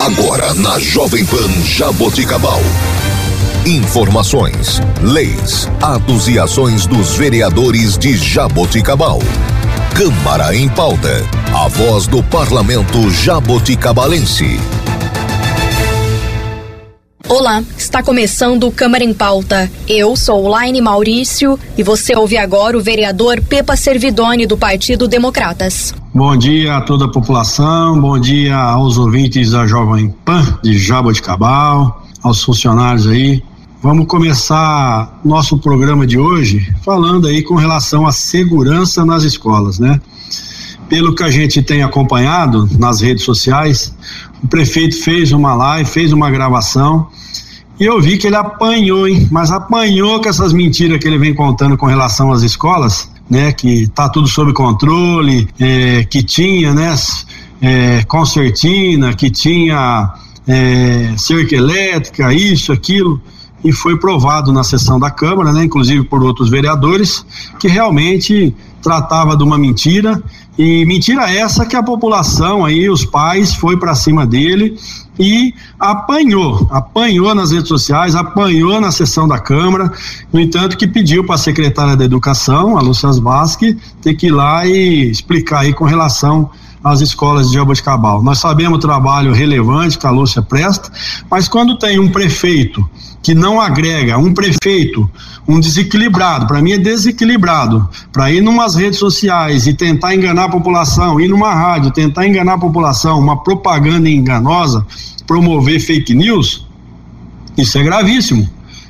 Agora na Jovem Pan Jaboticabal. Informações, leis, atos e ações dos vereadores de Jaboticabal. Câmara em pauta. A voz do parlamento jaboticabalense. Olá, está começando o Câmara em Pauta. Eu sou Laine Maurício e você ouve agora o vereador Pepa Servidoni do Partido Democratas. Bom dia a toda a população, bom dia aos ouvintes da Jovem Pan de Jaboticabal, aos funcionários aí. Vamos começar nosso programa de hoje falando aí com relação à segurança nas escolas, né? Pelo que a gente tem acompanhado nas redes sociais, o prefeito fez uma live, fez uma gravação e eu vi que ele apanhou, hein? Mas apanhou com essas mentiras que ele vem contando com relação às escolas, né? Que tá tudo sob controle, é, que tinha, né? É, concertina, que tinha é, cerca elétrica, isso, aquilo e foi provado na sessão da Câmara, né, inclusive por outros vereadores, que realmente tratava de uma mentira. E mentira essa que a população aí, os pais, foi para cima dele e apanhou, apanhou nas redes sociais, apanhou na sessão da Câmara, no entanto que pediu para a secretária da Educação, a Lúcia Vasque, ter que ir lá e explicar aí com relação às escolas de Jaboticabal. Nós sabemos o trabalho relevante que a Lúcia presta, mas quando tem um prefeito que não agrega, um prefeito, um desequilibrado, para mim é desequilibrado, para ir numas redes sociais e tentar enganar a população, ir numa rádio, tentar enganar a população, uma propaganda enganosa, promover fake news, isso é gravíssimo,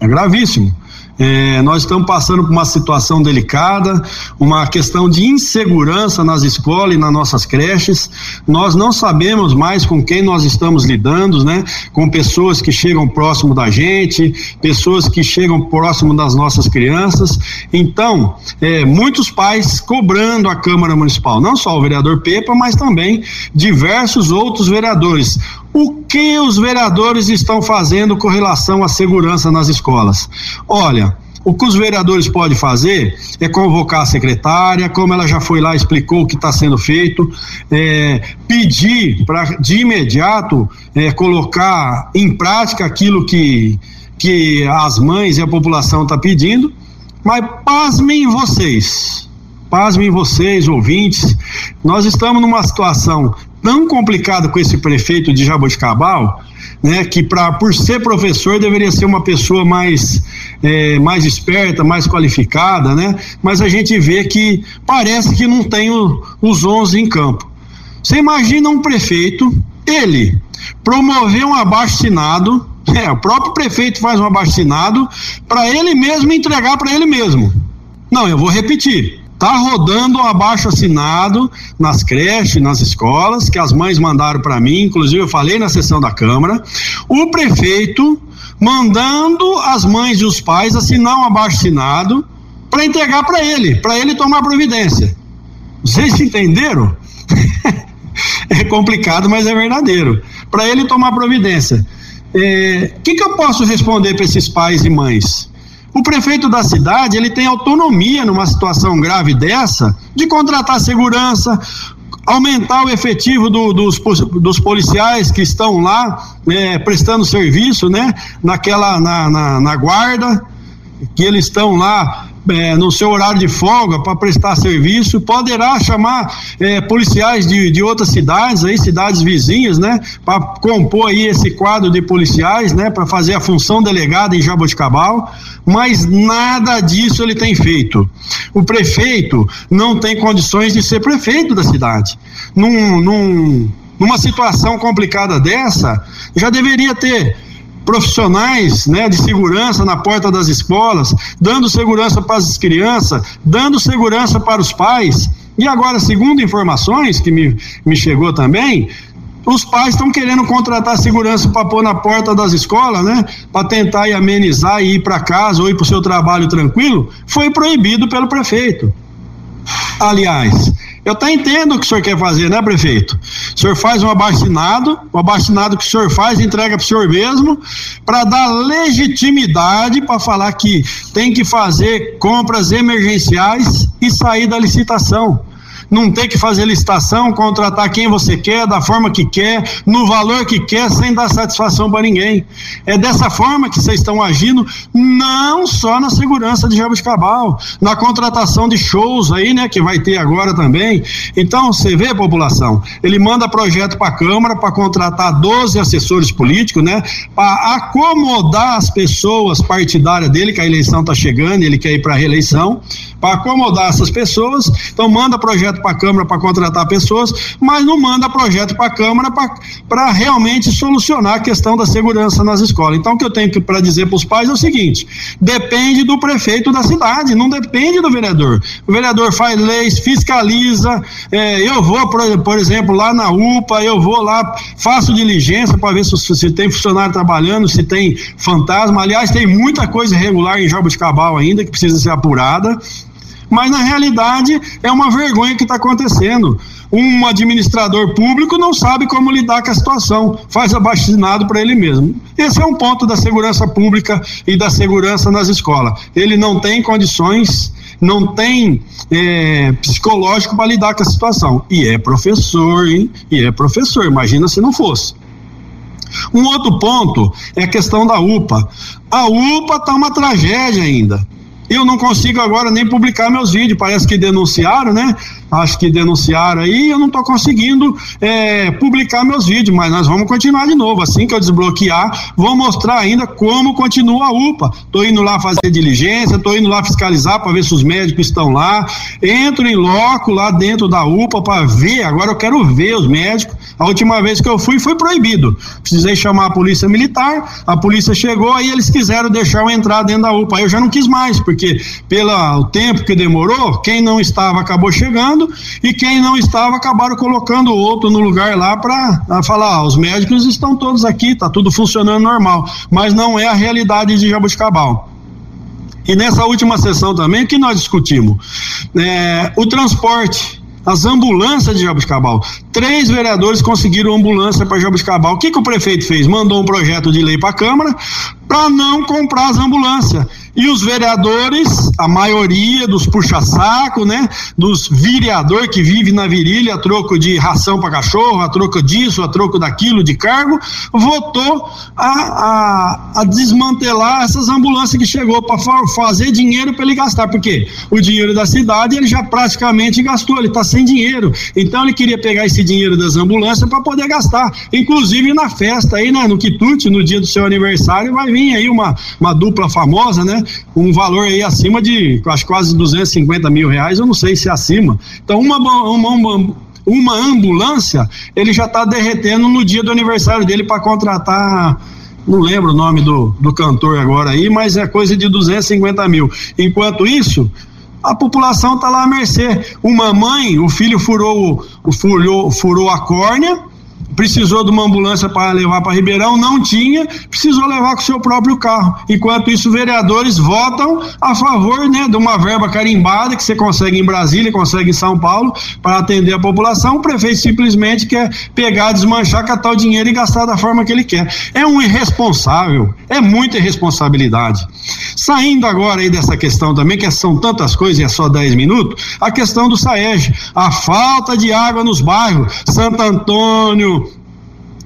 é gravíssimo. É, nós estamos passando por uma situação delicada, uma questão de insegurança nas escolas e nas nossas creches. Nós não sabemos mais com quem nós estamos lidando, né? Com pessoas que chegam próximo da gente, pessoas que chegam próximo das nossas crianças. Então, é, muitos pais cobrando a Câmara Municipal, não só o vereador Pepa, mas também diversos outros vereadores. O que os vereadores estão fazendo com relação à segurança nas escolas? Olha, o que os vereadores podem fazer é convocar a secretária, como ela já foi lá explicou o que está sendo feito, é, pedir para de imediato é, colocar em prática aquilo que, que as mães e a população estão tá pedindo. Mas pasmem vocês, pasmem vocês, ouvintes, nós estamos numa situação tão complicada com esse prefeito de Jaboticabal, né, que pra, por ser professor deveria ser uma pessoa mais, é, mais esperta, mais qualificada, né? Mas a gente vê que parece que não tem o, os 11 em campo. Você imagina um prefeito, ele promover um abaixo-assinado, é, o próprio prefeito faz um abaixo-assinado para ele mesmo entregar para ele mesmo. Não, eu vou repetir. Está rodando um abaixo assinado nas creches, nas escolas, que as mães mandaram para mim, inclusive eu falei na sessão da Câmara. O prefeito mandando as mães e os pais assinar um abaixo assinado para entregar para ele, para ele tomar providência. Vocês entenderam? é complicado, mas é verdadeiro. Para ele tomar providência. O é, que, que eu posso responder para esses pais e mães? O prefeito da cidade ele tem autonomia numa situação grave dessa de contratar segurança, aumentar o efetivo do, dos, dos policiais que estão lá é, prestando serviço, né? Naquela na, na, na guarda que eles estão lá é, no seu horário de folga para prestar serviço, poderá chamar é, policiais de, de outras cidades, aí, cidades vizinhas, né, para compor aí esse quadro de policiais, né, para fazer a função delegada em Jaboticabal, mas nada disso ele tem feito. O prefeito não tem condições de ser prefeito da cidade. Num, num, numa situação complicada dessa, já deveria ter profissionais né, de segurança na porta das escolas, dando segurança para as crianças, dando segurança para os pais. E agora, segundo informações que me, me chegou também, os pais estão querendo contratar segurança para pôr na porta das escolas, né? Para tentar ir amenizar e ir para casa ou ir para o seu trabalho tranquilo, foi proibido pelo prefeito. Aliás, eu até entendo o que o senhor quer fazer, né, prefeito? O senhor faz um abaixinado, o abaixinado que o senhor faz, entrega para o senhor mesmo, para dar legitimidade para falar que tem que fazer compras emergenciais e sair da licitação. Não ter que fazer licitação, contratar quem você quer, da forma que quer, no valor que quer, sem dar satisfação para ninguém. É dessa forma que vocês estão agindo, não só na segurança de Jabuticabal, na contratação de shows aí, né, que vai ter agora também. Então, você vê, população, ele manda projeto para a Câmara para contratar 12 assessores políticos, né, para acomodar as pessoas partidárias dele, que a eleição está chegando, ele quer ir para a reeleição, para acomodar essas pessoas. Então, manda projeto para a Câmara para contratar pessoas, mas não manda projeto para a Câmara para realmente solucionar a questão da segurança nas escolas. Então, o que eu tenho para dizer para os pais é o seguinte: depende do prefeito da cidade, não depende do vereador. O vereador faz leis, fiscaliza. É, eu vou, por, exemplo, lá na UPA, eu vou lá, faço diligência para ver se, se tem funcionário trabalhando, se tem fantasma. Aliás, tem muita coisa irregular em Cabal ainda que precisa ser apurada mas na realidade é uma vergonha que está acontecendo. Um administrador público não sabe como lidar com a situação, faz abaixinado para ele mesmo. Esse é um ponto da segurança pública e da segurança nas escolas. Ele não tem condições, não tem é, psicológico para lidar com a situação. E é professor, hein? E é professor, imagina se não fosse. Um outro ponto é a questão da UPA. A UPA está uma tragédia ainda. Eu não consigo agora nem publicar meus vídeos, parece que denunciaram, né? Acho que denunciaram aí, eu não estou conseguindo é, publicar meus vídeos, mas nós vamos continuar de novo. Assim que eu desbloquear, vou mostrar ainda como continua a UPA. Estou indo lá fazer diligência, estou indo lá fiscalizar para ver se os médicos estão lá. Entro em loco lá dentro da UPA para ver. Agora eu quero ver os médicos. A última vez que eu fui, foi proibido. Precisei chamar a polícia militar, a polícia chegou, aí eles quiseram deixar eu entrar dentro da UPA. Eu já não quis mais, porque porque pelo tempo que demorou, quem não estava acabou chegando e quem não estava acabaram colocando outro no lugar lá para falar, ah, os médicos estão todos aqui, tá tudo funcionando normal, mas não é a realidade de Jabuticabal. E nessa última sessão também, o que nós discutimos? É, o transporte as ambulâncias de Jabuticabal. Três vereadores conseguiram ambulância para Jabuticabal. O que, que o prefeito fez? Mandou um projeto de lei para a Câmara para não comprar as ambulâncias. E os vereadores, a maioria dos puxa-saco, né? Dos vereador que vive na virilha a troco de ração para cachorro, a troco disso, a troco daquilo de cargo, votou a, a, a desmantelar essas ambulâncias que chegou para fazer dinheiro para ele gastar. Porque o dinheiro da cidade ele já praticamente gastou, ele está sem dinheiro. Então ele queria pegar esse dinheiro das ambulâncias para poder gastar. Inclusive na festa aí, né? No quitute, no dia do seu aniversário, vai vir aí uma, uma dupla famosa, né? Um valor aí acima de acho, quase 250 mil reais, eu não sei se é acima. Então, uma, uma, uma, uma ambulância, ele já está derretendo no dia do aniversário dele para contratar não lembro o nome do, do cantor agora aí, mas é coisa de 250 mil. Enquanto isso, a população está lá à mercê. Uma mãe, o filho furou, o furou, furou a córnea, precisou de uma ambulância para levar para Ribeirão, não tinha, precisou levar com seu próprio carro. Enquanto isso, vereadores votam a favor né, de uma verba carimbada que você consegue em Brasília, consegue em São Paulo, para atender a população. O prefeito simplesmente quer pegar, desmanchar, catar o dinheiro e gastar da forma que ele quer. É um irresponsável, é muita irresponsabilidade. Saindo agora aí dessa questão também, que são tantas coisas e é só 10 minutos, a questão do SAEG, a falta de água nos bairros, Santo Antônio,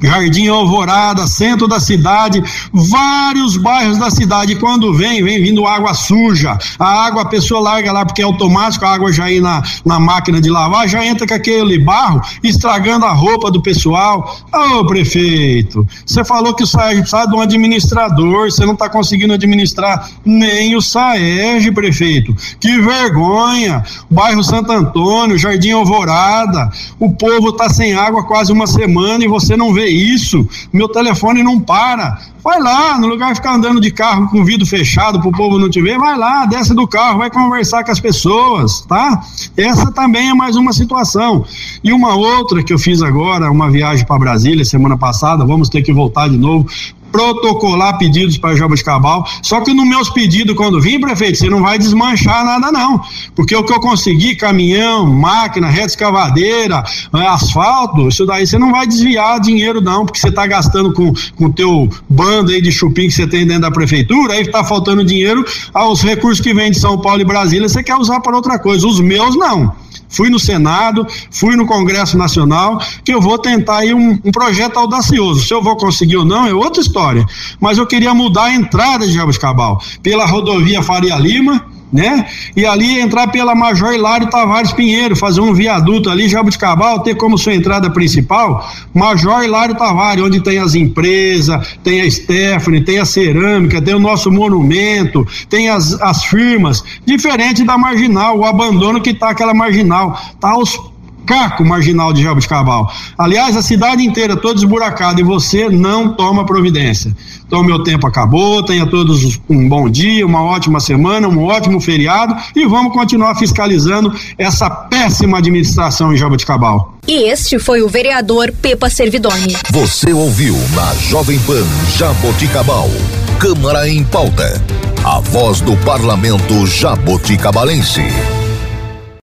Jardim Alvorada, centro da cidade, vários bairros da cidade. Quando vem, vem vindo água suja. A água a pessoa larga lá porque é automático, a água já aí na, na máquina de lavar, já entra com aquele barro, estragando a roupa do pessoal. Ô prefeito, você falou que o SAEG precisa de um administrador, você não está conseguindo administrar nem o SAEG, prefeito. Que vergonha! Bairro Santo Antônio, Jardim Alvorada, o povo está sem água quase uma semana e você não vê isso, meu telefone não para. Vai lá, no lugar de ficar andando de carro com o vidro fechado para o povo não te ver, vai lá, desce do carro, vai conversar com as pessoas, tá? Essa também é mais uma situação. E uma outra que eu fiz agora, uma viagem para Brasília semana passada, vamos ter que voltar de novo protocolar pedidos para Jabuticabal. Só que nos meus pedidos, quando vim, prefeito, você não vai desmanchar nada, não. Porque o que eu consegui, caminhão, máquina, reta escavadeira, eh, asfalto, isso daí você não vai desviar dinheiro, não, porque você está gastando com o teu bando aí de chupim que você tem dentro da prefeitura, aí está faltando dinheiro, aos recursos que vem de São Paulo e Brasília, você quer usar para outra coisa. Os meus, não. Fui no Senado, fui no Congresso Nacional, que eu vou tentar aí um, um projeto audacioso. Se eu vou conseguir ou não é outra história. Mas eu queria mudar a entrada de Jabuticabal pela rodovia Faria Lima né? E ali entrar pela Major Hilário Tavares Pinheiro, fazer um viaduto ali, Jabuticabal, ter como sua entrada principal Major Hilário Tavares, onde tem as empresas, tem a Stephanie, tem a cerâmica, tem o nosso monumento, tem as, as firmas, diferente da marginal, o abandono que tá aquela marginal, tá aos caco marginal de Jabuticabal. Aliás, a cidade inteira toda esburacada e você não toma providência. Então, meu tempo acabou. Tenha todos um bom dia, uma ótima semana, um ótimo feriado e vamos continuar fiscalizando essa péssima administração em Jabuticabal. E este foi o vereador Pepa Servidoni. Você ouviu na Jovem Pan Jaboticabal. Câmara em pauta. A voz do parlamento jaboticabalense.